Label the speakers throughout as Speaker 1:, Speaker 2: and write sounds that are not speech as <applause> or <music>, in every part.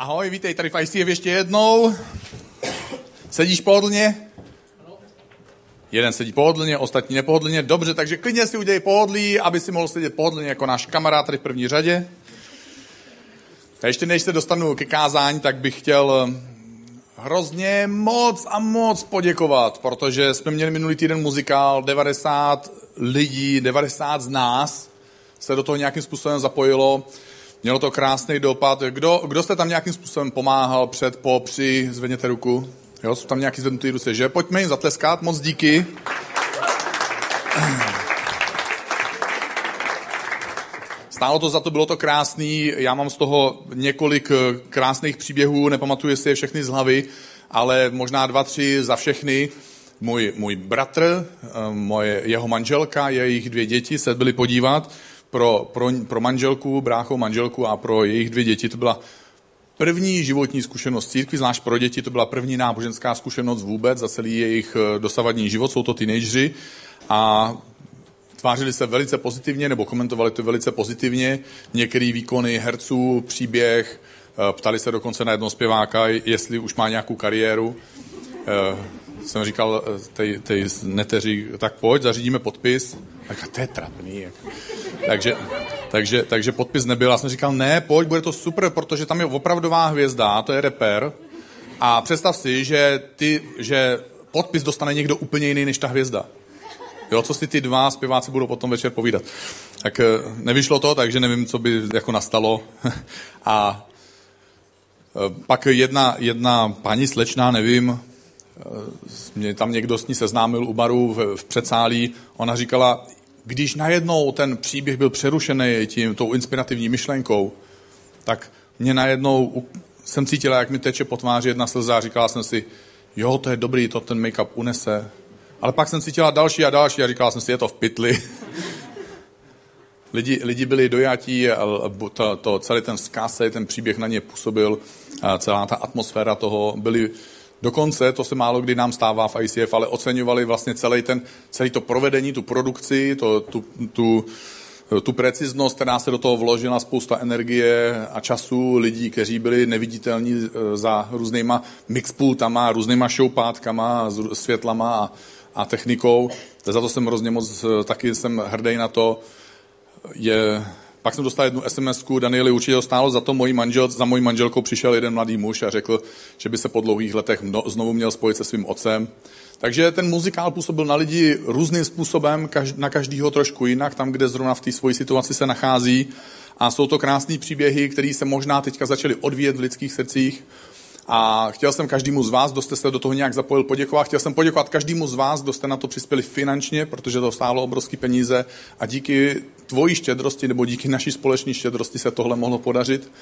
Speaker 1: Ahoj, vítej tady v ICF ještě jednou. Sedíš pohodlně? Jeden sedí pohodlně, ostatní nepohodlně. Dobře, takže klidně si udělej pohodlí, aby si mohl sedět pohodlně jako náš kamarád tady v první řadě. A ještě než se dostanu ke kázání, tak bych chtěl eh, hrozně moc a moc poděkovat, protože jsme měli minulý týden muzikál, 90 lidí, 90 z nás se do toho nějakým způsobem zapojilo. Mělo to krásný dopad. Kdo, kdo jste tam nějakým způsobem pomáhal před, po, při, zvedněte ruku. Jo, jsou tam nějaký zvednutý ruce, že? Pojďme jim zatleskat, moc díky. Stálo to za to, bylo to krásný, já mám z toho několik eh, krásných příběhů, nepamatuji si je všechny z hlavy, ale možná dva, tři za všechny. Můj, můj bratr, eh, moje, jeho manželka, jejich dvě děti se byli podívat pro, pro, pro manželku, brácho, manželku a pro jejich dvě děti. To byla první životní zkušenost církvy, zvlášť pro děti, to byla první náboženská zkušenost vůbec za celý jejich eh, dosavadní život, jsou to teenageři a tvářili se velice pozitivně nebo komentovali to velice pozitivně. Některé výkony herců, příběh, eh, ptali se dokonce na jednoho zpěváka, jestli už má nějakou kariéru. Eh, jsem říkal tej, tej neteři, tak pojď, zařídíme podpis. Tak to je trapný. Takže, takže, takže podpis nebyl. Já jsem říkal, ne, pojď, bude to super, protože tam je opravdová hvězda, to je reper. A představ si, že, ty, že podpis dostane někdo úplně jiný než ta hvězda. Jo, co si ty dva zpěváci budou potom večer povídat. Tak eh, nevyšlo to, takže nevím, co by jako nastalo. <laughs> A eh, pak jedna, jedna paní slečná, nevím, eh, mě tam někdo s ní seznámil u baru v, v předsálí, ona říkala, když najednou ten příběh byl přerušený tím, tou inspirativní myšlenkou, tak mě najednou jsem cítila, jak mi teče po tváři jedna slza a říkala jsem si, jo, to je dobrý, to ten make-up unese. Ale pak jsem cítila další a další a říkala jsem si, je to v pytli. <laughs> lidi, lidi byli dojatí to, to, celý ten vzkaz, ten příběh na ně působil, celá ta atmosféra toho, byli Dokonce, to se málo kdy nám stává v ICF, ale oceňovali vlastně celý, ten, celý to provedení, tu produkci, to, tu, tu, tu preciznost, která se do toho vložila, spousta energie a času lidí, kteří byli neviditelní e, za různýma mixpultama, různýma showpátkama, světlama a, a technikou. Za to jsem hrozně moc, e, taky jsem hrdý na to. Je, pak jsem dostal jednu sms Danieli, určitě stálo za to, mojí manžel, za mojí manželkou přišel jeden mladý muž a řekl, že by se po dlouhých letech mno, znovu měl spojit se svým otcem. Takže ten muzikál působil na lidi různým způsobem, na každýho trošku jinak, tam, kde zrovna v té svoji situaci se nachází. A jsou to krásné příběhy, které se možná teďka začaly odvíjet v lidských srdcích. A chtěl jsem každému z vás, kdo jste se do toho nějak zapojil, poděkovat. Chtěl jsem poděkovat každému z vás, kdo jste na to přispěli finančně, protože to stálo obrovské peníze a díky tvojí štědrosti nebo díky naší společné štědrosti se tohle mohlo podařit.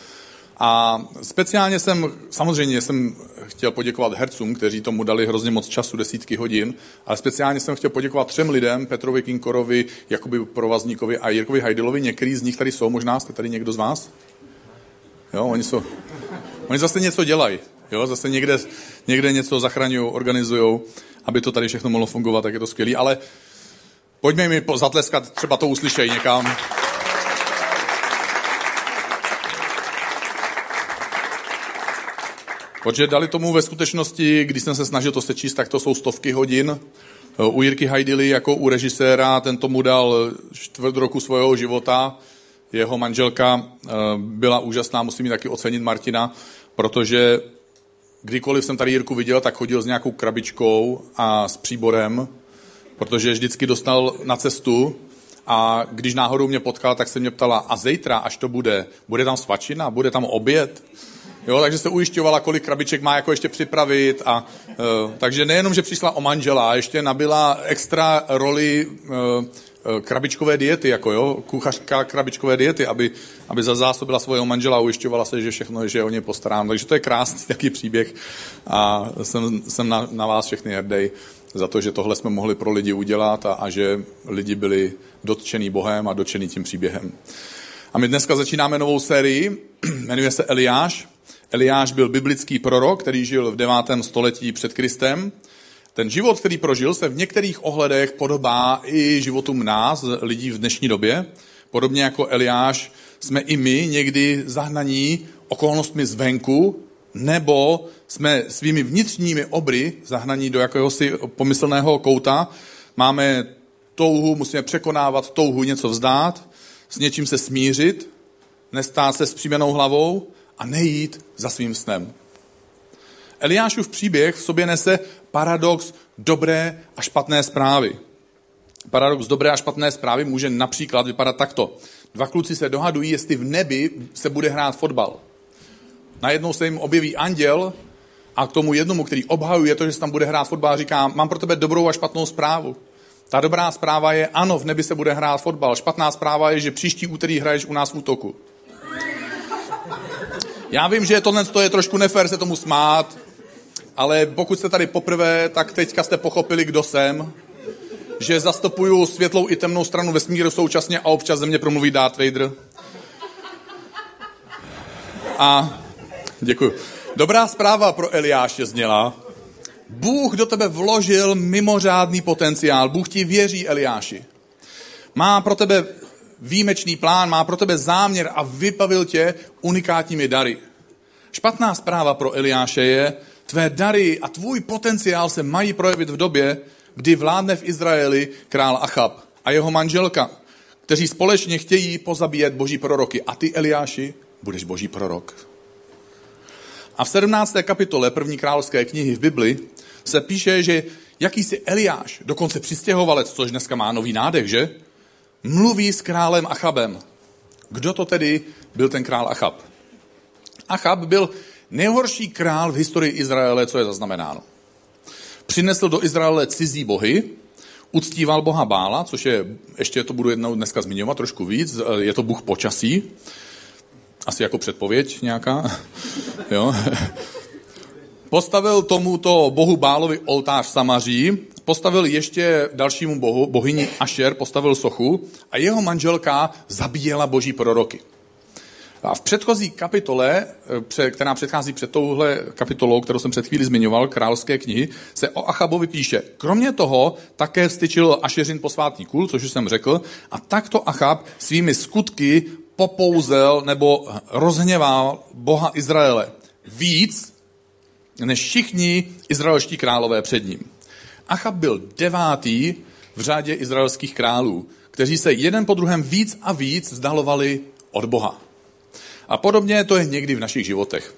Speaker 1: A speciálně jsem, samozřejmě jsem chtěl poděkovat hercům, kteří tomu dali hrozně moc času, desítky hodin, ale speciálně jsem chtěl poděkovat třem lidem, Petrovi Kinkorovi, Jakubi Provazníkovi a Jirkovi Hajdilovi. Některý z nich tady jsou, možná jste tady někdo z vás? Jo, oni jsou, oni zase něco dělají. Jo, zase někde, někde něco zachraňují, organizují, aby to tady všechno mohlo fungovat, tak je to skvělé. Ale pojďme mi zatleskat, třeba to uslyšej někam. Protože dali tomu ve skutečnosti, když jsem se snažil to sečíst, tak to jsou stovky hodin. U Jirky Hajdily jako u režiséra, ten tomu dal čtvrt roku svého života. Jeho manželka eh, byla úžasná, musím ji taky ocenit Martina, protože kdykoliv jsem tady Jirku viděl, tak chodil s nějakou krabičkou a s příborem, protože vždycky dostal na cestu a když náhodou mě potkal, tak se mě ptala, a zítra, až to bude, bude tam svačina, bude tam oběd? Jo, takže se ujišťovala, kolik krabiček má jako ještě připravit. A, uh, takže nejenom, že přišla o manžela, ještě nabila extra roli uh, krabičkové diety, jako jo, kuchařka krabičkové diety, aby, aby zazásobila svého manžela a ujišťovala se, že všechno, že o ně postarám. Takže to je krásný <laughs> taký příběh a jsem, jsem na, na vás všechny hrdý za to, že tohle jsme mohli pro lidi udělat a, a že lidi byli dotčený Bohem a dotčený tím příběhem. A my dneska začínáme novou sérii, <clears throat> jmenuje se Eliáš. Eliáš byl biblický prorok, který žil v 9. století před Kristem ten život, který prožil, se v některých ohledech podobá i životům nás, lidí v dnešní době, podobně jako Eliáš, jsme i my někdy zahnaní okolnostmi zvenku, nebo jsme svými vnitřními obry zahnaní do jakéhosi pomyslného kouta, máme touhu, musíme překonávat touhu něco vzdát, s něčím se smířit, nestát se s příměnou hlavou a nejít za svým snem. Eliášův příběh v sobě nese paradox dobré a špatné zprávy. Paradox dobré a špatné zprávy může například vypadat takto. Dva kluci se dohadují, jestli v nebi se bude hrát fotbal. Najednou se jim objeví anděl a k tomu jednomu, který obhajuje to, že se tam bude hrát fotbal, říká, mám pro tebe dobrou a špatnou zprávu. Ta dobrá zpráva je, ano, v nebi se bude hrát fotbal. Špatná zpráva je, že příští úterý hraješ u nás v útoku. Já vím, že tohle je trošku nefér se tomu smát, ale pokud jste tady poprvé, tak teďka jste pochopili, kdo jsem. Že zastupuju světlou i temnou stranu vesmíru současně a občas ze mě promluví Darth Vader. A děkuji. Dobrá zpráva pro Eliáše zněla, Bůh do tebe vložil mimořádný potenciál. Bůh ti věří, Eliáši. Má pro tebe výjimečný plán, má pro tebe záměr a vypavil tě unikátními dary. Špatná zpráva pro Eliáše je, tvé dary a tvůj potenciál se mají projevit v době, kdy vládne v Izraeli král Achab a jeho manželka, kteří společně chtějí pozabíjet boží proroky. A ty, Eliáši, budeš boží prorok. A v 17. kapitole první královské knihy v Bibli se píše, že jakýsi Eliáš, dokonce přistěhovalec, což dneska má nový nádech, že? Mluví s králem Achabem. Kdo to tedy byl ten král Achab? Achab byl nejhorší král v historii Izraele, co je zaznamenáno. Přinesl do Izraele cizí bohy, uctíval boha Bála, což je, ještě to budu jednou dneska zmiňovat trošku víc, je to bůh počasí, asi jako předpověď nějaká. <laughs> jo. Postavil tomuto bohu Bálovi oltář v Samaří, postavil ještě dalšímu bohu, bohyni Asher, postavil sochu a jeho manželka zabíjela boží proroky. A v předchozí kapitole, eh, která předchází před touhle kapitolou, kterou jsem před chvíli zmiňoval, královské knihy, se o Achabovi píše. Kromě toho také styčil Ašeřin posvátný kůl, což jsem řekl, a takto Achab svými skutky popouzel nebo rozhněval Boha Izraele víc, než všichni izraelští králové před ním. Achab byl devátý v řádě izraelských králů, kteří se jeden po druhém víc a víc vzdalovali od Boha. A podobně to je někdy v našich životech.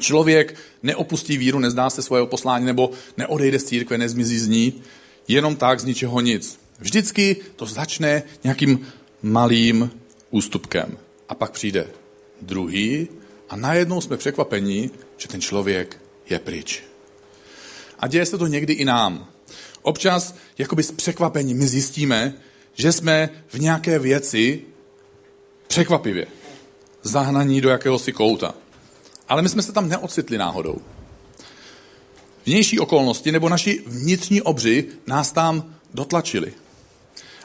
Speaker 1: Člověk neopustí víru, nezdá se svého poslání nebo neodejde z církve, nezmizí z ní, jenom tak z ničeho nic. Vždycky to začne nějakým malým ústupkem. A pak přijde druhý a najednou jsme překvapení, že ten člověk je pryč. A děje se to někdy i nám. Občas, jakoby s překvapením, my zjistíme, že jsme v nějaké věci překvapivě zahnaní do jakéhosi kouta. Ale my jsme se tam neocitli náhodou. Vnější okolnosti nebo naši vnitřní obři nás tam dotlačili.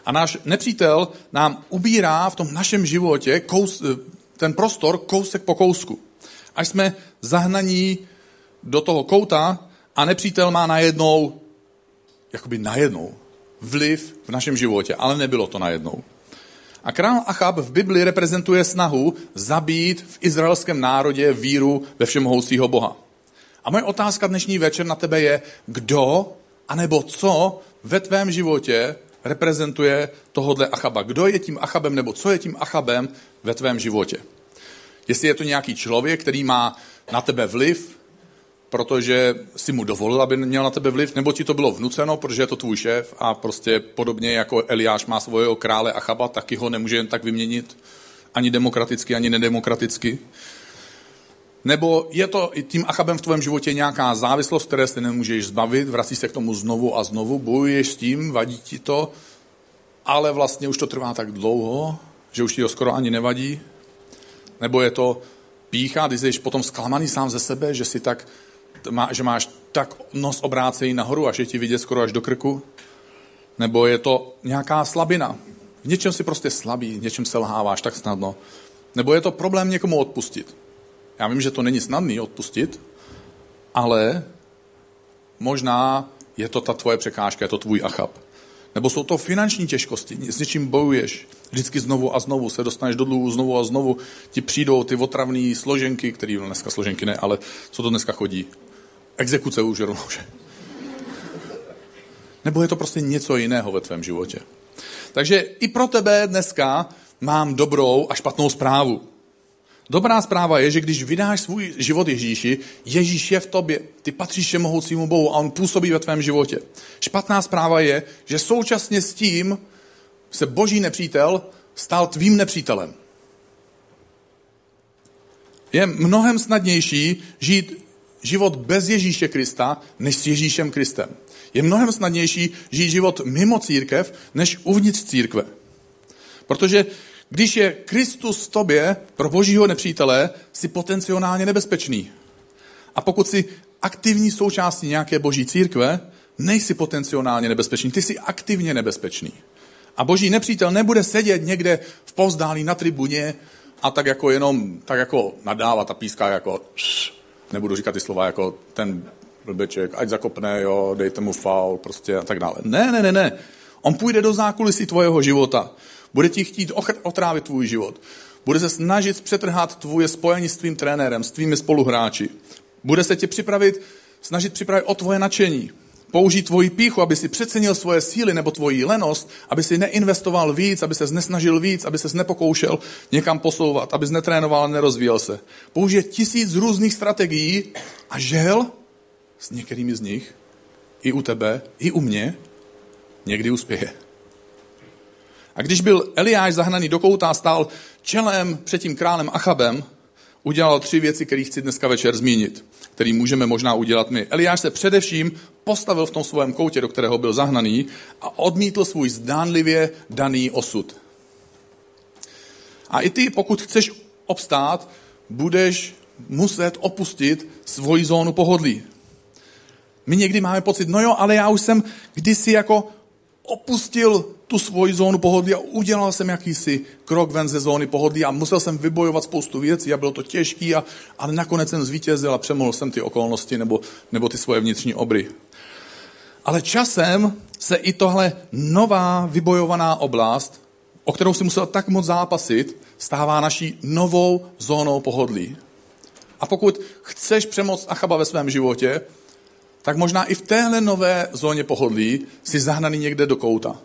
Speaker 1: A náš nepřítel nám ubírá v tom našem životě kous, ten prostor kousek po kousku. Až jsme zahnaní do toho kouta a nepřítel má najednou, jakoby najednou, vliv v našem životě, ale nebylo to najednou. A král Achab v Bibli reprezentuje snahu zabít v izraelském národě víru ve všemohoucího Boha. A moje otázka dnešní večer na tebe je, kdo anebo co ve tvém životě reprezentuje tohodle Achaba. Kdo je tím Achabem nebo co je tím Achabem ve tvém životě? Jestli je to nějaký člověk, který má na tebe vliv, protože si mu dovolil, aby měl na tebe vliv, nebo ti to bylo vnuceno, protože je to tvůj šéf a prostě podobně jako Eliáš má svého krále Achaba, taky ho nemůže jen tak vyměnit, ani demokraticky, ani nedemokraticky. Nebo je to tím Achabem v tvém životě nějaká závislost, které se nemůžeš zbavit, vrací se k tomu znovu a znovu, bojuješ s tím, vadí ti to, ale vlastně už to trvá tak dlouho, že už ti to skoro ani nevadí. Nebo je to pícha, když jsi potom zklamaný sám ze sebe, že si tak že máš tak nos obrácený nahoru, až je ti vidět skoro až do krku? Nebo je to nějaká slabina? V něčem si prostě slabý, v něčem selháváš tak snadno. Nebo je to problém někomu odpustit? Já vím, že to není snadný odpustit, ale možná je to ta tvoje překážka, je to tvůj achab. Nebo jsou to finanční těžkosti, s něčím bojuješ, Vždycky znovu a znovu se dostaneš do dluhu, znovu a znovu ti přijdou ty otravné složenky, které dneska složenky ne, ale co to dneska chodí? Exekuce už rovnou? Nebo je to prostě něco jiného ve tvém životě? Takže i pro tebe dneska mám dobrou a špatnou zprávu. Dobrá zpráva je, že když vydáš svůj život Ježíši, Ježíš je v tobě, ty patříš všemohoucímu Bohu a on působí ve tvém životě. Špatná zpráva je, že současně s tím se boží nepřítel stal tvým nepřítelem. Je mnohem snadnější žít život bez Ježíše Krista, než s Ježíšem Kristem. Je mnohem snadnější žít život mimo církev, než uvnitř církve. Protože když je Kristus v tobě pro božího nepřítele, jsi potenciálně nebezpečný. A pokud jsi aktivní součástí nějaké boží církve, nejsi potenciálně nebezpečný, ty jsi aktivně nebezpečný. A boží nepřítel nebude sedět někde v povzdálí na tribuně a tak jako jenom, tak jako nadávat a píská jako nebudu říkat ty slova jako ten blbeček, ať zakopne, jo, dejte mu faul, prostě a tak dále. Ne, ne, ne, ne. On půjde do zákulisí tvojeho života. Bude ti chtít otrávit tvůj život. Bude se snažit přetrhat tvoje spojení s tvým trenérem, s tvými spoluhráči. Bude se tě připravit, snažit připravit o tvoje nadšení. Použít tvoji píchu, aby si přecenil svoje síly nebo tvoji lenost, aby si neinvestoval víc, aby se nesnažil víc, aby se nepokoušel někam posouvat, aby netrénoval a nerozvíjel se. Použije tisíc různých strategií a žel s některými z nich, i u tebe, i u mě, někdy uspěje. A když byl Eliáš zahnaný do kouta stál čelem před tím králem Achabem, udělal tři věci, které chci dneska večer zmínit, které můžeme možná udělat my. Eliáš se především postavil v tom svém koutě, do kterého byl zahnaný a odmítl svůj zdánlivě daný osud. A i ty, pokud chceš obstát, budeš muset opustit svoji zónu pohodlí. My někdy máme pocit, no jo, ale já už jsem kdysi jako opustil tu svoji zónu pohodlí a udělal jsem jakýsi krok ven ze zóny pohodlí a musel jsem vybojovat spoustu věcí a bylo to těžký, a, ale nakonec jsem zvítězil a přemohl jsem ty okolnosti nebo, nebo ty svoje vnitřní obry. Ale časem se i tohle nová vybojovaná oblast, o kterou si musel tak moc zápasit, stává naší novou zónou pohodlí. A pokud chceš přemoct Achaba ve svém životě, tak možná i v téhle nové zóně pohodlí si zahnaný někde do kouta.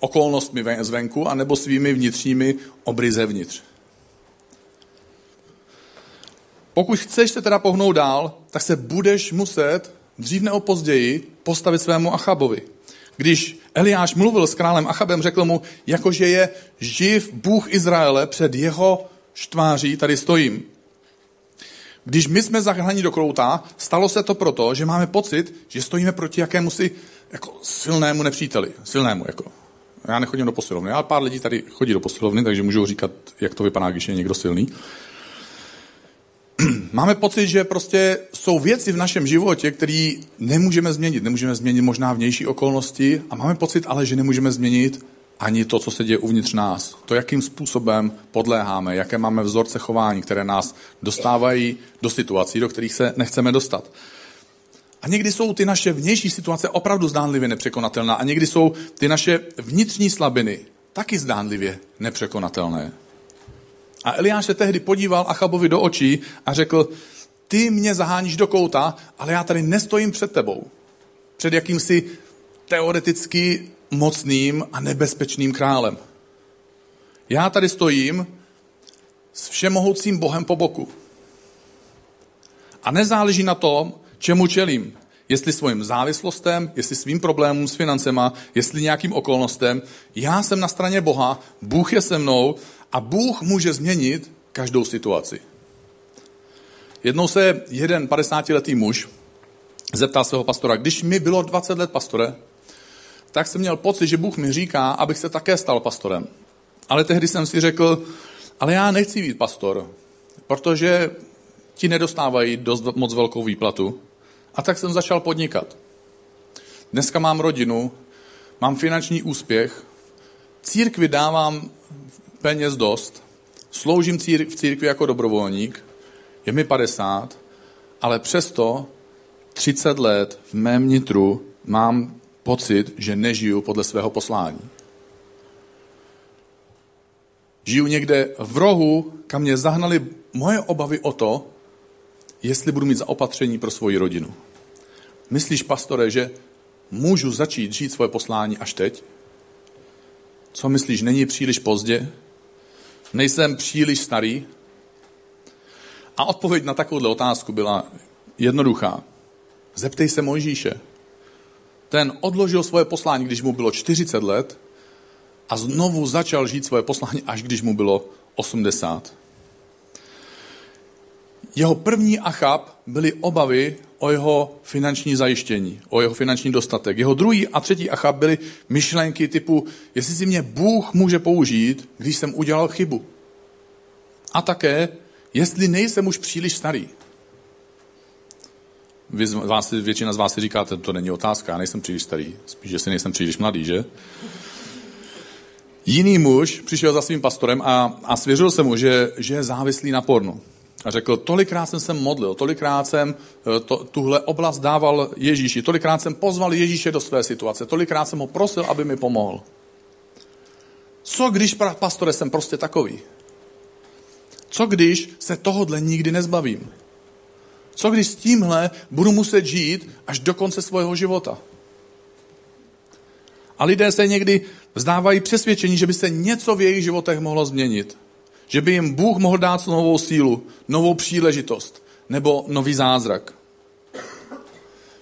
Speaker 1: Okolnostmi zvenku, anebo svými vnitřními obry zevnitř. Pokud chceš se teda pohnout dál, tak se budeš muset dřív nebo později postavit svému Achabovi. Když Eliáš mluvil s králem Achabem, řekl mu, jakože je živ Bůh Izraele, před jeho štváří tady stojím. Když my jsme zahraní do krouta, stalo se to proto, že máme pocit, že stojíme proti jakému si jako silnému nepříteli. Silnému, jako. Já nechodím do posilovny, ale pár lidí tady chodí do posilovny, takže můžu říkat, jak to vypadá, když je někdo silný. <clears throat> Máme pocit, že prostě jsou věci v našem životě, které nemůžeme změnit. Nemůžeme změnit možná vnější okolnosti a máme pocit ale, že nemůžeme změnit ani to, co se děje uvnitř nás. To, jakým způsobem podléháme, jaké máme vzorce chování, které nás dostávají do situací, do kterých se nechceme dostat. A někdy jsou ty naše vnější situace opravdu zdánlivě nepřekonatelné a někdy jsou ty naše vnitřní slabiny taky zdánlivě nepřekonatelné. A Eliáš se tehdy podíval Achabovi do očí a řekl, ty mě zaháníš do kouta, ale já tady nestojím před tebou. Před jakýmsi teoreticky mocným a nebezpečným králem. Já tady stojím s všemohoucím Bohem po boku. A nezáleží na tom, čemu čelím. Jestli svým závislostem, jestli svým problémům s financema, jestli nějakým okolnostem. Já jsem na straně Boha, Bůh je se mnou a Bůh může změnit každou situaci. Jednou se jeden 50-letý muž zeptal svého pastora, když mi bylo 20 let pastore, tak jsem měl pocit, že Bůh mi říká, abych se také stal pastorem. Ale tehdy jsem si řekl, ale já nechci být pastor, protože ti nedostávají dost moc velkou výplatu. A tak jsem začal podnikat. Dneska mám rodinu, mám finanční úspěch, církvi dávám peněz dost, sloužím v církvi jako dobrovolník, je mi 50, ale přesto 30 let v mém nitru mám pocit, že nežiju podle svého poslání. žiju někde v rohu, kam mě zahnali moje obavy o to, jestli budu mít zaopatření pro svoji rodinu. Myslíš, pastore, že můžu začít žít svoje poslání až teď? Co myslíš, není příliš pozdě? Nejsem příliš starý? A odpověď na takovouhle otázku byla jednoduchá. Zeptej se Mojžíše. Ten odložil svoje poslání, když mu bylo 40 let a znovu začal žít svoje poslání, až když mu bylo 80. Jeho první achab byly obavy o jeho finanční zajištění, o jeho finanční dostatek. Jeho druhý a třetí achab byly myšlenky typu, jestli si mě Bůh může použít, když jsem udělal chybu. A také, jestli nejsem už příliš starý. Vy z vás, většina z vás si říkáte, to není otázka, já nejsem příliš starý, spíš, že si nejsem příliš mladý, že? Jiný muž přišel za svým pastorem a, a svěřil se mu, že, že je závislý na pornu. A řekl, tolikrát jsem se modlil, tolikrát jsem eh, to, tuhle oblast dával Ježíši, tolikrát jsem pozval Ježíše do své situace, tolikrát jsem ho prosil, aby mi pomohl. Co když, pastore, jsem prostě takový? Co když se tohodle nikdy nezbavím? Co když s tímhle budu muset žít až do konce svého života? A lidé se někdy vzdávají přesvědčení, že by se něco v jejich životech mohlo změnit. Že by jim Bůh mohl dát novou sílu, novou příležitost nebo nový zázrak.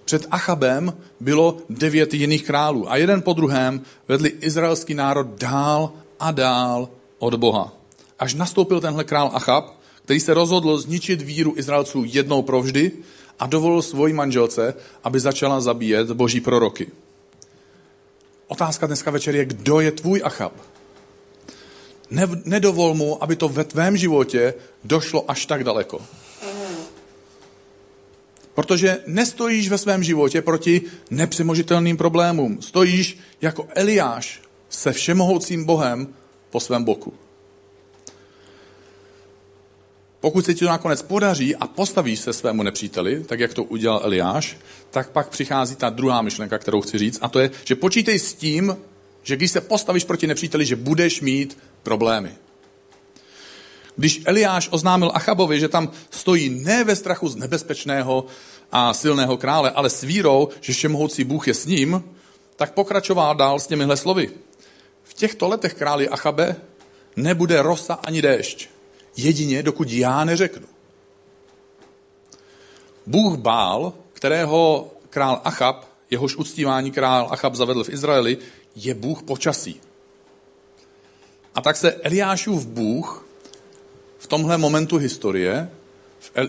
Speaker 1: Před Achabem bylo devět jiných králů a jeden po druhém vedli izraelský národ dál a dál od Boha. Až nastoupil tenhle král Achab, který se rozhodl zničit víru Izraelců jednou provždy a dovolil svoji manželce, aby začala zabíjet boží proroky. Otázka dneska večer je, kdo je tvůj Achab? Ne, nedovol mu, aby to ve tvém životě došlo až tak daleko. Protože nestojíš ve svém životě proti nepřemožitelným problémům. Stojíš jako Eliáš se všemohoucím Bohem po svém boku. Pokud se ti to nakonec podaří a postavíš se svému nepříteli, tak jak to udělal Eliáš, tak pak přichází ta druhá myšlenka, kterou chci říct, a to je, že počítej s tím, že když se postavíš proti nepříteli, že budeš mít problémy. Když Eliáš oznámil Achabovi, že tam stojí ne ve strachu z nebezpečného a silného krále, ale s vírou, že všemohoucí Bůh je s ním, tak pokračoval dál s těmihle slovy. V těchto letech králi Achabe nebude rosa ani déšť jedině dokud já neřeknu. Bůh Bál, kterého král Achab, jehož uctívání král Achab zavedl v Izraeli, je Bůh počasí. A tak se Eliášův Bůh v tomhle momentu historie,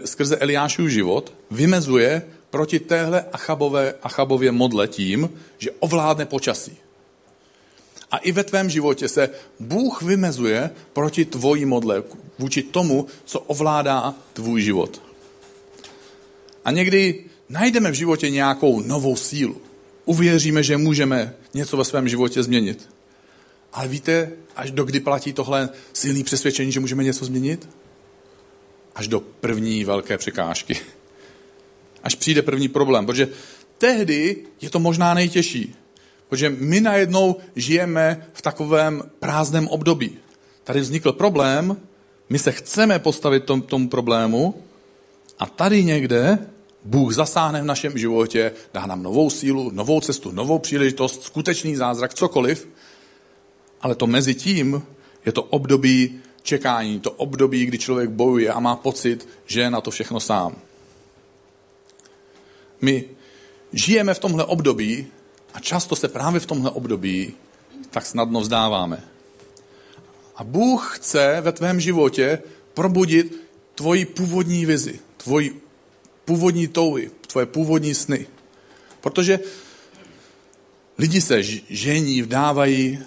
Speaker 1: skrze Eliášův život, vymezuje proti téhle Achabové, Achabově modle tím, že ovládne počasí. A i ve tvém životě se Bůh vymezuje proti tvojí modle, vůči tomu, co ovládá tvůj život. A někdy najdeme v životě nějakou novou sílu. Uvěříme, že můžeme něco ve svém životě změnit. Ale víte, až do kdy platí tohle silné přesvědčení, že můžeme něco změnit? Až do první velké překážky. Až přijde první problém, protože tehdy je to možná nejtěžší. Protože my najednou žijeme v takovém prázdném období. Tady vznikl problém, my se chceme postavit tom, tomu problému a tady někde Bůh zasáhne v našem životě, dá nám novou sílu, novou cestu, novou příležitost, skutečný zázrak, cokoliv. Ale to mezi tím je to období čekání, to období, kdy člověk bojuje a má pocit, že je na to všechno sám. My žijeme v tomhle období a často se právě v tomhle období tak snadno vzdáváme. A Bůh chce ve tvém životě probudit tvoji původní vizi, tvoji původní touhy, tvoje původní sny. Protože lidi se žení, vdávají,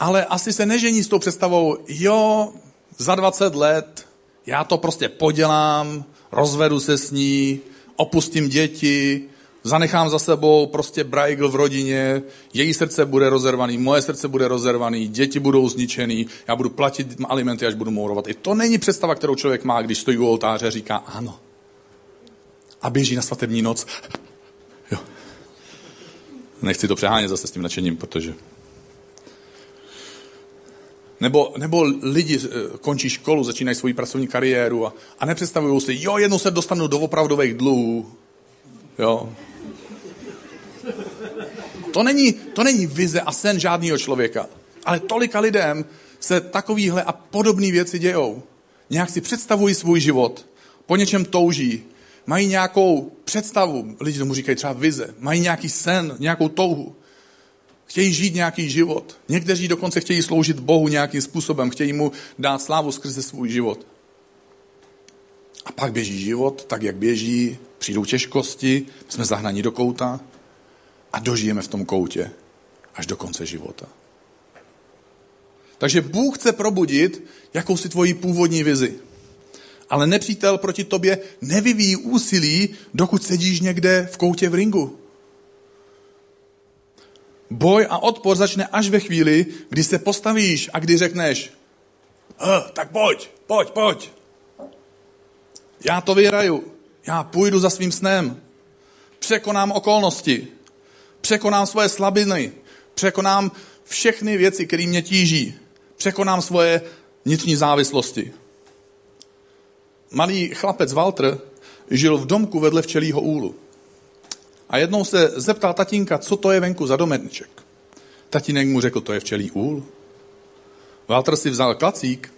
Speaker 1: ale asi se nežení s tou představou, jo, za 20 let já to prostě podělám, rozvedu se s ní, opustím děti, zanechám za sebou prostě Braigl v rodině, její srdce bude rozervaný, moje srdce bude rozervaný, děti budou zničený, já budu platit alimenty, až budu mourovat. I to není představa, kterou člověk má, když stojí u oltáře a říká ano. A běží na svatební noc. Jo. Nechci to přehánět zase s tím nadšením, protože... Nebo, nebo lidi eh, končí školu, začínají svoji pracovní kariéru a, a nepředstavují si, jo, jednou se dostanu do opravdových dluhů. Jo. To není, to není vize a sen žádného člověka. Ale tolika lidem se takovýhle a podobné věci dějou. Nějak si představují svůj život, po něčem touží, mají nějakou představu, lidi tomu říkají třeba vize, mají nějaký sen, nějakou touhu. Chtějí žít nějaký život. Někteří dokonce chtějí sloužit Bohu nějakým způsobem, chtějí mu dát slávu skrze svůj život. A pak běží život, tak jak běží, přijdou těžkosti, jsme zahnaní do kouta a dožijeme v tom koutě až do konce života. Takže Bůh chce probudit jakousi tvoji původní vizi. Ale nepřítel proti tobě nevyvíjí úsilí, dokud sedíš někde v koutě v ringu. Boj a odpor začne až ve chvíli, kdy se postavíš a kdy řekneš, tak pojď, pojď, pojď. Já to vyhraju. Já půjdu za svým snem. Překonám okolnosti. Překonám svoje slabiny. Překonám všechny věci, které mě tíží. Překonám svoje vnitřní závislosti. Malý chlapec Walter žil v domku vedle včelího úlu. A jednou se zeptal tatínka, co to je venku za domeček. Tatínek mu řekl, to je včelí úl. Walter si vzal klacík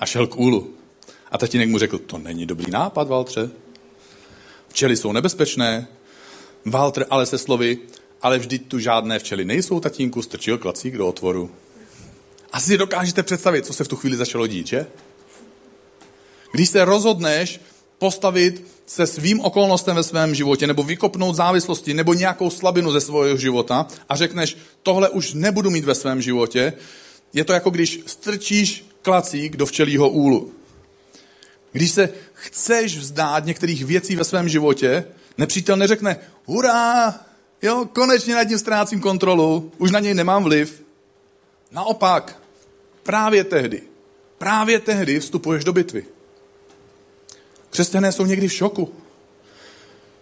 Speaker 1: a šel k úlu. A tatínek mu řekl, to není dobrý nápad, Valtře. Včely jsou nebezpečné. Walter ale se slovy, ale vždyť tu žádné včely nejsou, tatínku, strčil klacík do otvoru. Asi si dokážete představit, co se v tu chvíli začalo dít, že? Když se rozhodneš postavit se svým okolnostem ve svém životě, nebo vykopnout závislosti, nebo nějakou slabinu ze svého života a řekneš, tohle už nebudu mít ve svém životě, je to jako když strčíš klacík do včelího úlu. Když se chceš vzdát některých věcí ve svém životě, nepřítel neřekne, hurá, jo, konečně nad tím ztrácím kontrolu, už na něj nemám vliv. Naopak, právě tehdy, právě tehdy vstupuješ do bitvy. Křesťané jsou někdy v šoku.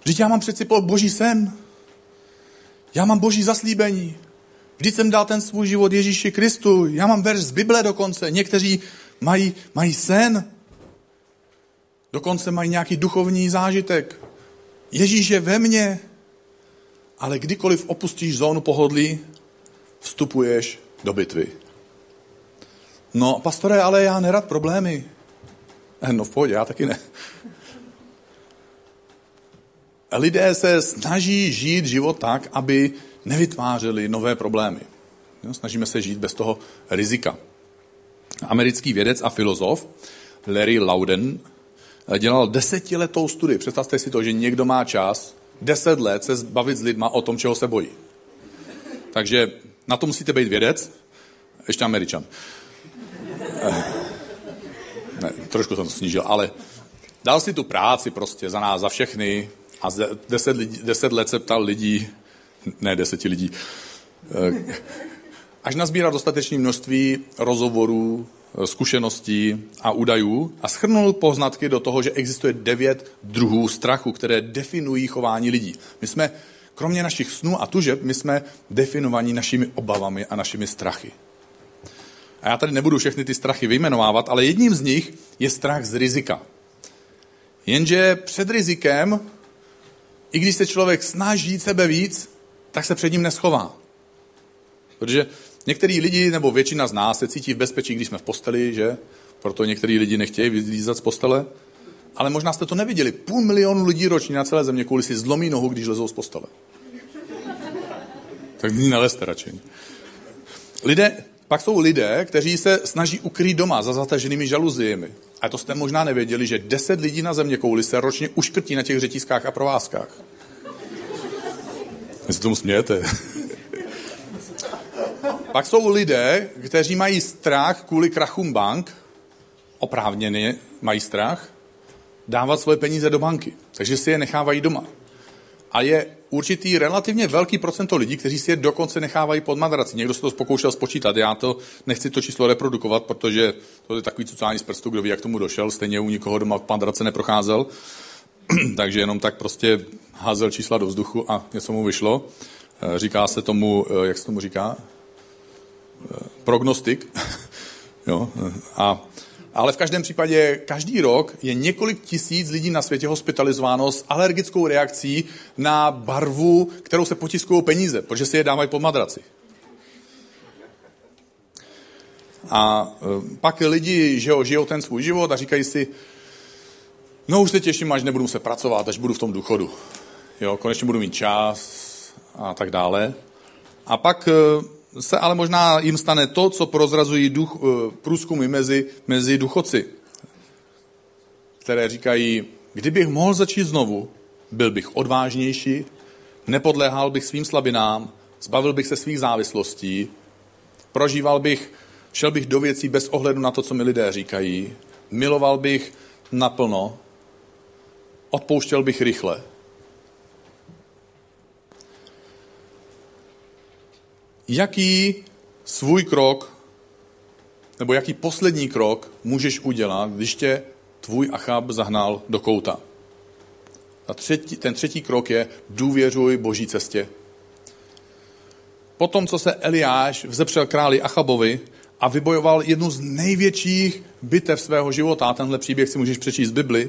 Speaker 1: Vždyť já mám přeci boží sen. Já mám boží zaslíbení. Vždyť jsem dal ten svůj život Ježíši Kristu. Já mám verš z Bible dokonce. Někteří mají, mají sen. Dokonce mají nějaký duchovní zážitek. Ježíš je ve mně. Ale kdykoliv opustíš zónu pohodlí, vstupuješ do bitvy. No, pastore, ale já nerad problémy. No v pohodě, já taky ne. Lidé se snaží žít život tak, aby nevytvářeli nové problémy. Snažíme se žít bez toho rizika. Americký vědec a filozof Larry Loudon dělal desetiletou studii. Představte si to, že někdo má čas deset let se zbavit s lidma o tom, čeho se bojí. Takže na to musíte být vědec, ještě američan. Ne, trošku jsem to snížil, ale dal si tu práci prostě za nás, za všechny a deset, lidí, deset let se ptal lidí, ne deseti lidí, eh, až nazbíral dostatečné množství rozhovorů, eh, zkušeností a údajů a schrnul poznatky do toho, že existuje devět druhů strachu, které definují chování lidí. My jsme, kromě našich snů a tužeb, my jsme definovaní našimi obavami a našimi strachy. A já tady nebudu všechny ty strachy vyjmenovávat, ale jedním z nich je strach z rizika. Jenže před rizikem, i když se člověk snaží sebe víc, tak se před ním neschová. Protože některý lidi, nebo většina z nás se cítí v bezpečí, když jsme v posteli, že? Proto některý lidi nechtějí vylízat z postele. Ale možná jste to neviděli. Půl milionu lidí ročně na celé země kvůli si zlomí nohu, když lezou z postele. Tak ní nelezte radši. Lidé, pak jsou lidé, kteří se snaží ukrýt doma za zataženými žaluziemi. A to jste možná nevěděli, že deset lidí na země kouli se ročně uškrtí na těch řetízkách a provázkách. Vy se tomu smějete. Pak jsou lidé, kteří mají strach kvůli krachům bank, oprávněně mají strach, dávat svoje peníze do banky. Takže si je nechávají doma. A je určitý relativně velký procento lidí, kteří si je dokonce nechávají pod madrací. Někdo se to pokoušel spočítat. Já to nechci to číslo reprodukovat, protože to je takový cucání z prstu, kdo ví, jak tomu došel. Stejně u nikoho doma v madrace neprocházel. <clears throat> Takže jenom tak prostě házel čísla do vzduchu a něco mu vyšlo. Eh, říká se tomu, eh, jak se tomu říká? Eh, prognostik. <laughs> Jo? A, ale v každém případě každý rok je několik tisíc lidí na světě hospitalizováno s alergickou reakcí na barvu, kterou se potiskují peníze, protože si je dávají po madraci. A e, pak lidi že jo, žijou ten svůj život a říkají si, no už se těším, až nebudu se pracovat, až budu v tom důchodu. Jo, konečně budu mít čas a tak dále. A pak e, se ale možná jim stane to, co prozrazují duch, e, průzkumy mezi, mezi duchoci, které říkají, kdybych mohl začít znovu, byl bych odvážnější, nepodléhal bych svým slabinám, zbavil bych se svých závislostí, prožíval bych Šel bych do věcí bez ohledu na to, co mi lidé říkají. Miloval bych naplno. Odpouštěl bych rychle. Jaký svůj krok, nebo jaký poslední krok můžeš udělat, když tě tvůj Achab zahnal do kouta? A třetí, ten třetí krok je důvěřuj boží cestě. Potom, co se Eliáš vzepřel králi Achabovi, a vybojoval jednu z největších bitev svého života, a tenhle příběh si můžeš přečíst v Bibli,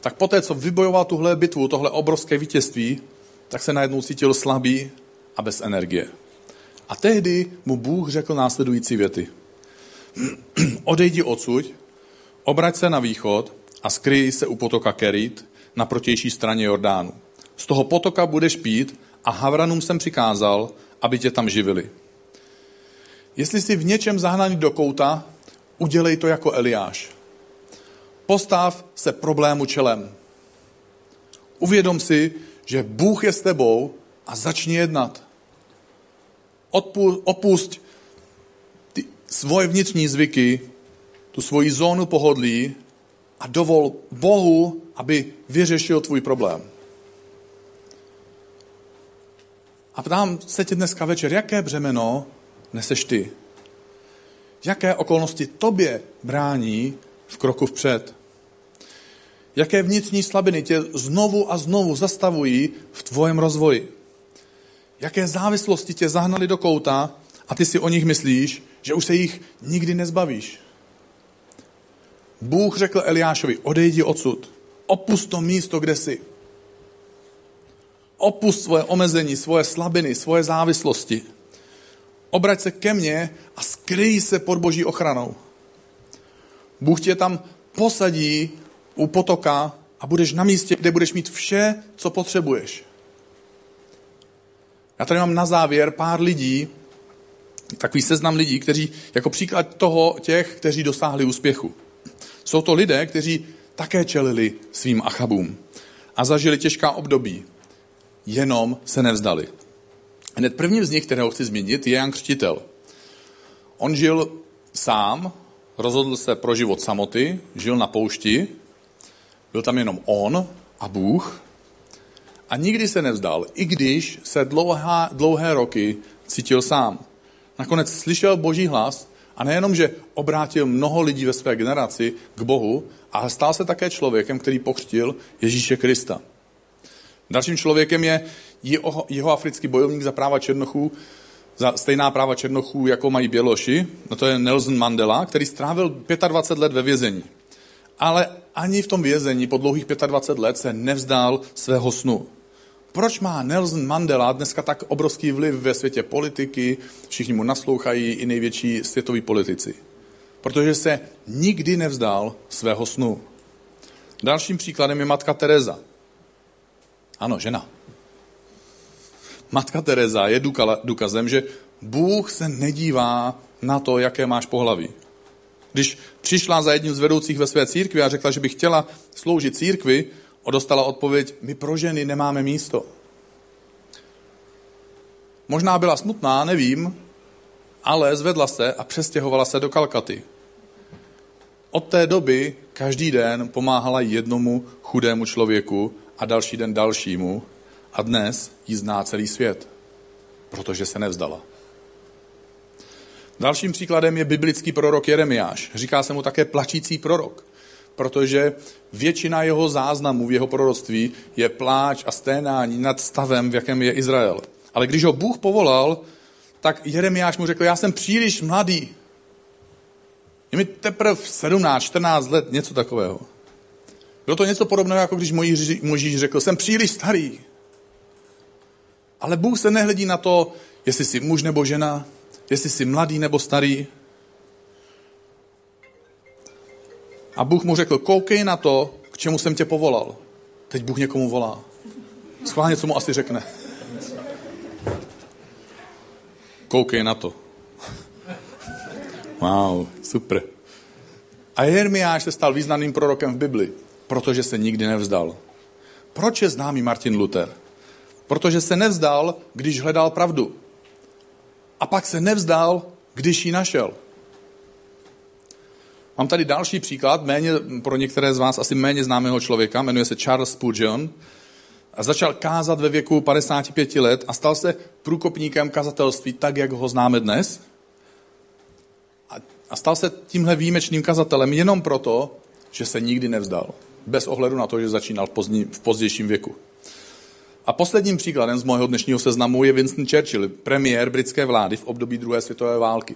Speaker 1: tak poté, co vybojoval tuhle bitvu, tohle obrovské vítězství, tak se najednou cítil slabý a bez energie. A tehdy mu Bůh řekl následující věty. <clears throat> Odejdi odsuť, obrať se na východ a skryj se u potoka Kerit na protější straně Jordánu. Z toho potoka budeš pít a Havranům jsem přikázal, aby tě tam živili. Jestli jsi v něčem zahnaný do kouta, udělej to jako Eliáš. Postav se problému čelem. Uvědom si, že Bůh je s tebou a začni jednat. Opust ty svoje vnitřní zvyky, tu svoji zónu pohodlí a dovol Bohu, aby vyřešil tvůj problém. A ptám se tě dneska večer, jaké břemeno neseš ty? Jaké okolnosti tobě brání v kroku vpřed? Jaké vnitřní slabiny tě znovu a znovu zastavují v tvojem rozvoji? Jaké závislosti tě zahnali do kouta a ty si o nich myslíš, že už se jich nikdy nezbavíš? Bůh řekl Eliášovi, odejdi odsud, opust to místo, kde jsi. Opust svoje omezení, svoje slabiny, svoje závislosti obrať se ke mně a skryj se pod boží ochranou. Bůh tě tam posadí u potoka a budeš na místě, kde budeš mít vše, co potřebuješ. Já tady mám na závěr pár lidí, takový seznam lidí, kteří jako příklad toho těch, kteří dosáhli úspěchu. Jsou to lidé, kteří také čelili svým achabům a zažili těžká období, jenom se nevzdali. Hned prvním z nich, kterého chci zmínit, je Jan Křtitel. On žil sám, rozhodl se pro život samoty, žil na poušti, byl tam jenom on a Bůh a nikdy se nevzdal, i když se dlouhá, dlouhé roky cítil sám. Nakonec slyšel boží hlas a nejenom, že obrátil mnoho lidí ve své generaci k Bohu, ale stal se také člověkem, který pokřtil Ježíše Krista. Dalším člověkem je jeho, jeho africký bojovník za práva Černochů, za stejná práva Černochů, jako mají Běloši, no to je Nelson Mandela, který strávil 25 let ve vězení. Ale ani v tom vězení po dlouhých 25 let se nevzdál svého snu. Proč má Nelson Mandela dneska tak obrovský vliv ve světě politiky, všichni mu naslouchají, i největší světoví politici? Protože se nikdy nevzdál svého snu. Dalším příkladem je matka Teresa. Ano, žena. Matka Teresa je důkazem, že Bůh se nedívá na to, jaké máš pohlaví. Když přišla za jedním z vedoucích ve své církvi a řekla, že by chtěla sloužit církvi, dostala odpověď, my pro ženy nemáme místo. Možná byla smutná, nevím, ale zvedla se a přestěhovala se do Kalkaty. Od té doby každý den pomáhala jednomu chudému člověku a další den dalšímu a dnes ji zná celý svět, protože se nevzdala. Dalším příkladem je biblický prorok Jeremiáš. Říká se mu také plačící prorok, protože většina jeho záznamů v jeho proroctví je pláč a sténání nad stavem, v jakém je Izrael. Ale když ho Bůh povolal, tak Jeremiáš mu řekl, já jsem příliš mladý. Je mi teprve 17, 14 let, něco takového. Bylo to něco podobného, jako když Možíš řekl, jsem příliš starý. Ale Bůh se nehledí na to, jestli jsi muž nebo žena, jestli jsi mladý nebo starý. A Bůh mu řekl, koukej na to, k čemu jsem tě povolal. Teď Bůh někomu volá. Schválně, co mu asi řekne. Koukej na to. Wow, super. A Jeremiáš se stal významným prorokem v Bibli, protože se nikdy nevzdal. Proč je známý Martin Luther? Protože se nevzdal, když hledal pravdu. A pak se nevzdal, když ji našel. Mám tady další příklad, méně, pro některé z vás asi méně známého člověka, jmenuje se Charles Spurgeon. A začal kázat ve věku 55 let a stal se průkopníkem kazatelství tak, jak ho známe dnes. A, a stal se tímhle výjimečným kazatelem jenom proto, že se nikdy nevzdal. Bez ohledu na to, že začínal v, pozdní, v pozdějším věku. A posledním příkladem z mého dnešního seznamu je Winston Churchill, premiér britské vlády v období druhé světové války.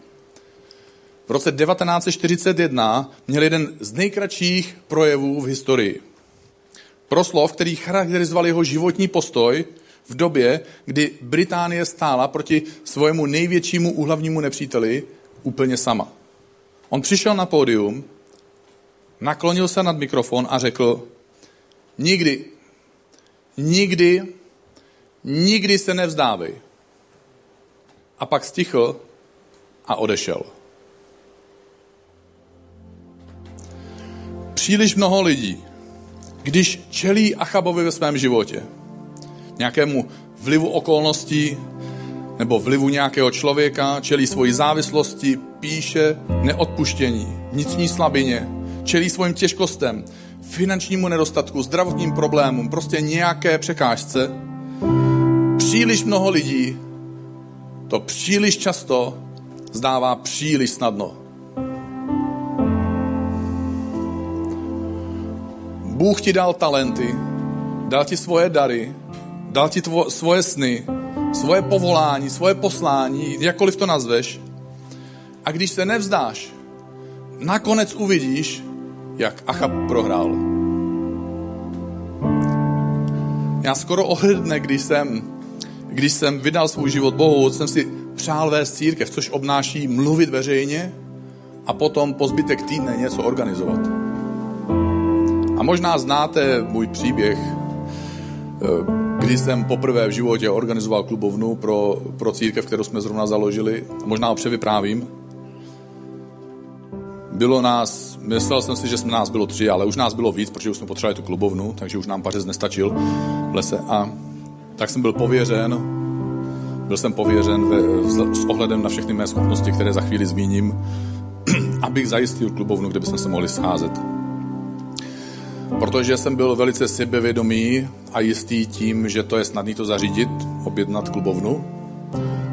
Speaker 1: V roce 1941 měl jeden z nejkratších projevů v historii. Proslov, který charakterizoval jeho životní postoj v době, kdy Británie stála proti svojemu největšímu úhlavnímu nepříteli úplně sama. On přišel na pódium, naklonil se nad mikrofon a řekl, nikdy, nikdy, nikdy se nevzdávej. A pak stichl a odešel. Příliš mnoho lidí, když čelí Achabovi ve svém životě, nějakému vlivu okolností nebo vlivu nějakého člověka, čelí svoji závislosti, píše neodpuštění, vnitřní slabině, čelí svým těžkostem, finančnímu nedostatku, zdravotním problémům, prostě nějaké překážce. Příliš mnoho lidí to příliš často zdává příliš snadno. Bůh ti dal talenty, dal ti svoje dary, dal ti tvo, svoje sny, svoje povolání, svoje poslání, jakkoliv to nazveš. A když se nevzdáš, nakonec uvidíš, jak Achab prohrál. Já skoro ohledne, když jsem, když jsem vydal svůj život Bohu, jsem si přál vést církev, což obnáší mluvit veřejně a potom po zbytek týdne něco organizovat. A možná znáte můj příběh, eh, kdy jsem poprvé v životě organizoval klubovnu pro, pro církev, kterou jsme zrovna založili. Možná ho převyprávím. Bylo nás, myslel jsem si, že jsme nás bylo tři, ale už nás bylo víc, protože už jsme potřebovali tu klubovnu, takže už nám pařez nestačil v lese. A tak jsem byl pověřen, byl jsem pověřen ve, s ohledem na všechny mé schopnosti, které za chvíli zmíním, <clears throat> abych zajistil klubovnu, kde bychom se mohli scházet protože jsem byl velice sebevědomý a jistý tím, že to je snadné to zařídit, objednat klubovnu,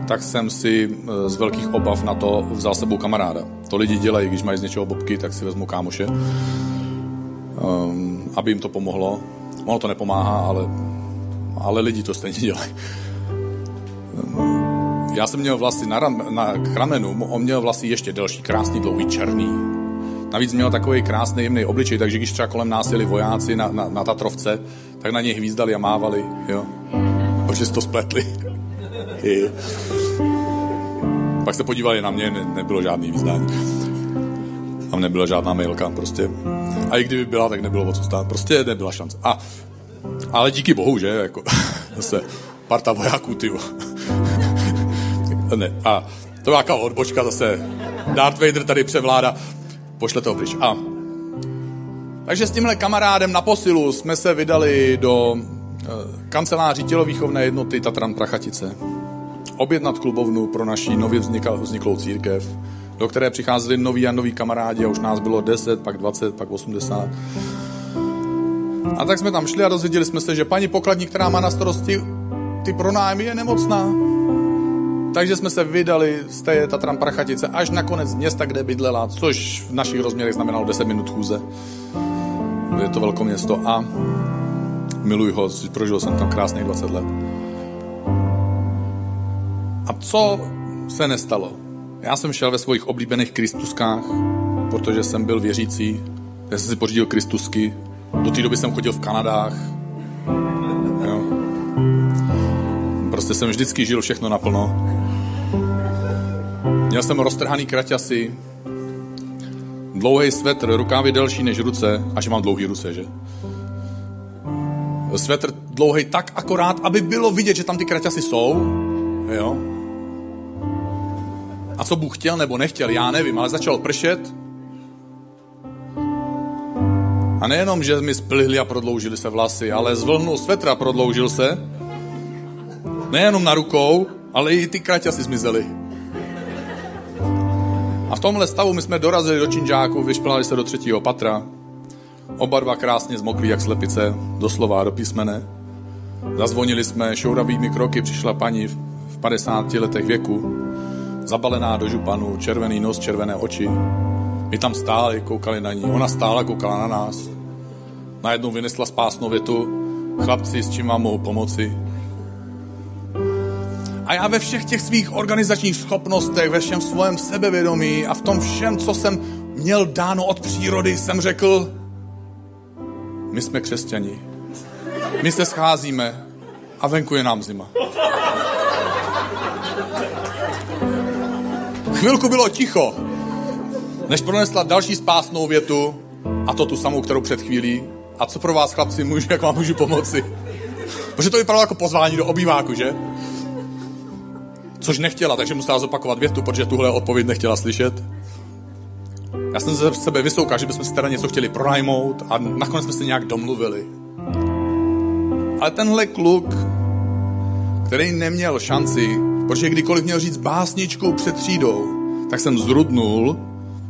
Speaker 1: tak jsem si eh, z velkých obav na to vzal sebou kamaráda. To lidi dělají, když mají z něčeho bobky, tak si vezmu kámoše, um, aby jim to pomohlo. Ono to nepomáhá, ale, ale lidi to stejně dělají. Já jsem měl vlasy na, ram, na k ramenu, on měl vlasy ještě delší, krásný, dlouhý, černý Navíc měl takový krásný, jemný obličej, takže když třeba kolem nás jeli vojáci na, na, na Tatrovce, tak na něj hvízdali a mávali, jo. Protože to spletli. <laughs> Pak se podívali na mě, ne, nebylo žádný výzdání. Tam nebyla žádná mailka, prostě. A i kdyby byla, tak nebylo o co stát. Prostě nebyla šance. A, ale díky bohu, že? Jako, <laughs> zase parta vojáků, ty. <laughs> ne. A to byla jaká odbočka zase. Darth Vader tady převládá pošle toho pryč. A takže s tímhle kamarádem na posilu jsme se vydali do e, kanceláří tělovýchovné jednoty Tatran Prachatice. Objednat klubovnu pro naší nově vzniklou církev, do které přicházeli noví a noví kamarádi a už nás bylo 10, pak 20, pak 80. A tak jsme tam šli a dozvěděli jsme se, že paní pokladní, která má na starosti ty pronájmy, je nemocná. Takže jsme se vydali z té Tatran Prachatice až na konec města, kde bydlela, což v našich rozměrech znamenalo 10 minut chůze. Je to velké město a miluji ho, prožil jsem tam krásných 20 let. A co se nestalo? Já jsem šel ve svých oblíbených kristuskách protože jsem byl věřící. Já jsem si pořídil Kristusky. Do té doby jsem chodil v Kanadách. Jo. Prostě jsem vždycky žil všechno naplno. Měl jsem roztrhaný kraťasy, dlouhý svetr, rukávy delší než ruce, až mám dlouhý ruce, že? Svetr dlouhý tak akorát, aby bylo vidět, že tam ty kraťasy jsou, jo? A co Bůh chtěl nebo nechtěl, já nevím, ale začal pršet. A nejenom, že mi splihly a prodloužily se vlasy, ale zvlhnul svetra, prodloužil se. Nejenom na rukou, ale i ty kraťasy zmizely. A v tomhle stavu my jsme dorazili do činžáku, vyšplhali se do třetího patra. Oba dva krásně zmoklí jak slepice, doslova do písmene. Zazvonili jsme šouravými kroky, přišla paní v 50 letech věku, zabalená do županu, červený nos, červené oči. My tam stáli, koukali na ní. Ona stála, koukala na nás. Najednou vynesla spásnou větu, chlapci, s čím vám mohu pomoci? A já ve všech těch svých organizačních schopnostech, ve všem svém sebevědomí a v tom všem, co jsem měl dáno od přírody, jsem řekl, my jsme křesťani. My se scházíme a venku je nám zima. Chvilku bylo ticho, než pronesla další spásnou větu, a to tu samou, kterou před chvílí. A co pro vás, chlapci, můžu, jak vám můžu pomoci? Protože to vypadalo jako pozvání do obýváku, že? Což nechtěla, takže musela zopakovat větu, protože tuhle odpověď nechtěla slyšet. Já jsem ze sebe vysoukal, že bychom si teda něco chtěli pronajmout a nakonec jsme se nějak domluvili. Ale tenhle kluk, který neměl šanci, protože kdykoliv měl říct básničku před třídou, tak jsem zrudnul,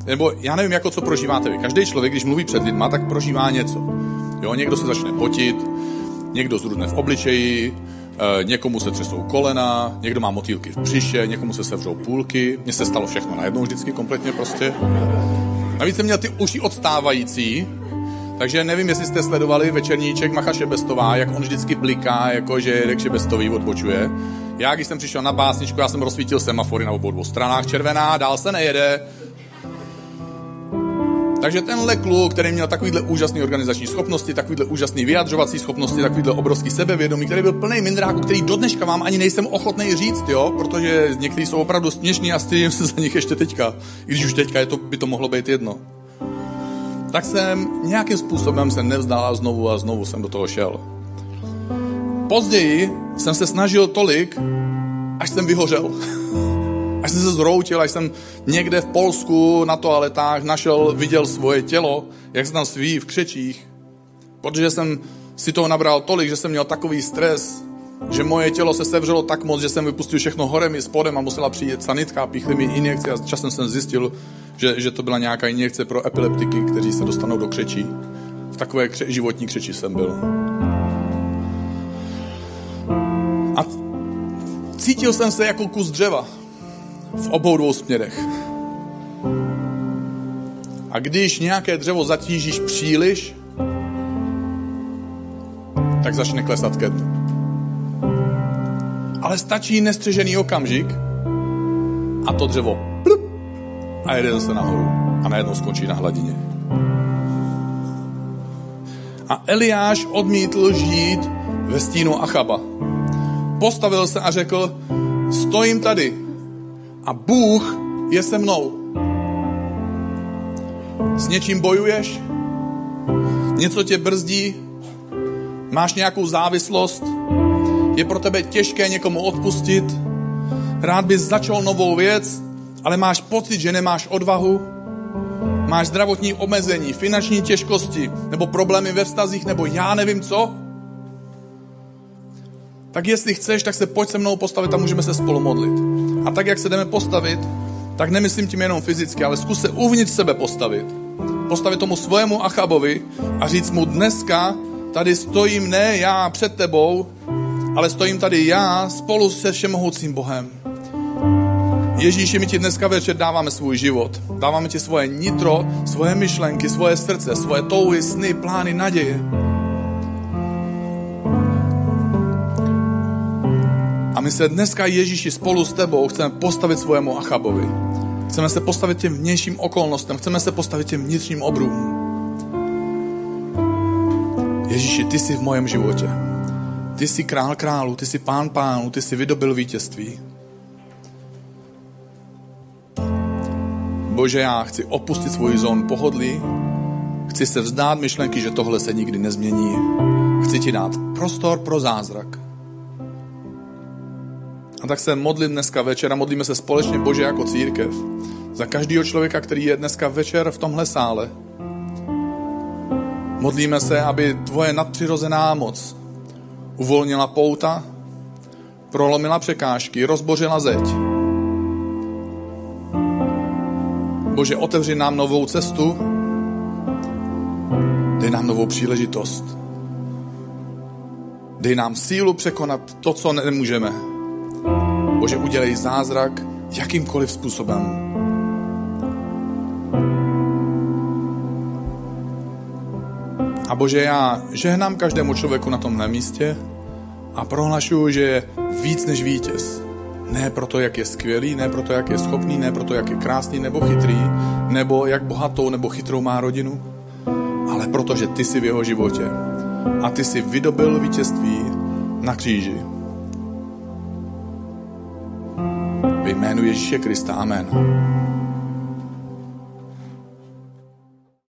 Speaker 1: nebo já nevím, jako co prožíváte vy. Každý člověk, když mluví před lidma, tak prožívá něco. Jo, někdo se začne potit, někdo zrudne v obličeji, e, někomu se třesou kolena, někdo má motýlky v břiše, někomu se sevřou půlky. Mně se stalo všechno najednou vždycky kompletně prostě. Navíc jsem měl ty uši odstávající, takže nevím, jestli jste sledovali večerníček Macha Šebestová, jak on vždycky bliká, jako že Jirek Šebestový odbočuje. Já, když jsem přišel na básničku, já jsem rozsvítil semafory na obou dvou stranách, červená, dál se nejede. Takže tenhle kluk, který měl takovýhle úžasný organizační schopnosti, takovýhle úžasný vyjadřovací schopnosti, takovýhle obrovský sebevědomí, který byl plný mindráku, který do dneška vám ani nejsem ochotný říct, jo, protože někteří jsou opravdu směšní a stydím <laughs> se za nich ještě teďka. I když už teďka je to, by to mohlo být jedno. Tak jsem nějakým způsobem se nevzdal a znovu a znovu jsem do toho šel. Později jsem se snažil tolik, až jsem vyhořel. <laughs> Až jsem se zroutil, až jsem někde v Polsku na toaletách našel, viděl svoje tělo, jak se tam sví v křečích. Protože jsem si toho nabral tolik, že jsem měl takový stres, že moje tělo se sevřelo tak moc, že jsem vypustil všechno horem i spodem a musela přijít sanitka, píchli mi injekci a časem jsem zjistil, že, že to byla nějaká injekce pro epileptiky, kteří se dostanou do křečí. V takové kře- životní křeči jsem byl. A cítil jsem se jako kus dřeva v obou dvou směrech. A když nějaké dřevo zatížíš příliš, tak začne klesat ke dnu. Ale stačí nestřežený okamžik a to dřevo plup, a jede zase nahoru a najednou skončí na hladině. A Eliáš odmítl žít ve stínu Achaba. Postavil se a řekl, stojím tady a Bůh je se mnou. S něčím bojuješ? Něco tě brzdí? Máš nějakou závislost? Je pro tebe těžké někomu odpustit? Rád bys začal novou věc, ale máš pocit, že nemáš odvahu? Máš zdravotní omezení, finanční těžkosti, nebo problémy ve vztazích, nebo já nevím co? Tak jestli chceš, tak se pojď se mnou postavit a můžeme se spolu modlit. A tak, jak se jdeme postavit, tak nemyslím tím jenom fyzicky, ale zkus se uvnitř sebe postavit. Postavit tomu svojemu Achabovi a říct mu dneska, tady stojím ne já před tebou, ale stojím tady já spolu se všemohoucím Bohem. Ježíši, my ti dneska večer dáváme svůj život. Dáváme ti svoje nitro, svoje myšlenky, svoje srdce, svoje touhy, sny, plány, naděje. A my se dneska Ježíši spolu s tebou chceme postavit svojemu Achabovi. Chceme se postavit těm vnějším okolnostem, chceme se postavit těm vnitřním obrům. Ježíši, ty jsi v mojem životě. Ty jsi král králu, ty jsi pán pánů, ty jsi vydobil vítězství. Bože, já chci opustit svůj zón pohodlí, chci se vzdát myšlenky, že tohle se nikdy nezmění. Chci ti dát prostor pro zázrak. A tak se modlím dneska večer a modlíme se společně, Bože, jako církev, za každého člověka, který je dneska večer v tomhle sále. Modlíme se, aby tvoje nadpřirozená moc uvolnila pouta, prolomila překážky, rozbořila zeď. Bože, otevři nám novou cestu, dej nám novou příležitost. Dej nám sílu překonat to, co nemůžeme. Bože, udělej zázrak jakýmkoliv způsobem. A Bože, já žehnám každému člověku na tomhle místě a prohlašuju, že je víc než vítěz. Ne proto, jak je skvělý, ne proto, jak je schopný, ne proto, jak je krásný nebo chytrý, nebo jak bohatou nebo chytrou má rodinu, ale proto, že ty jsi v jeho životě a ty jsi vydobil vítězství na kříži. Jménu Ježíše Krista. Amen.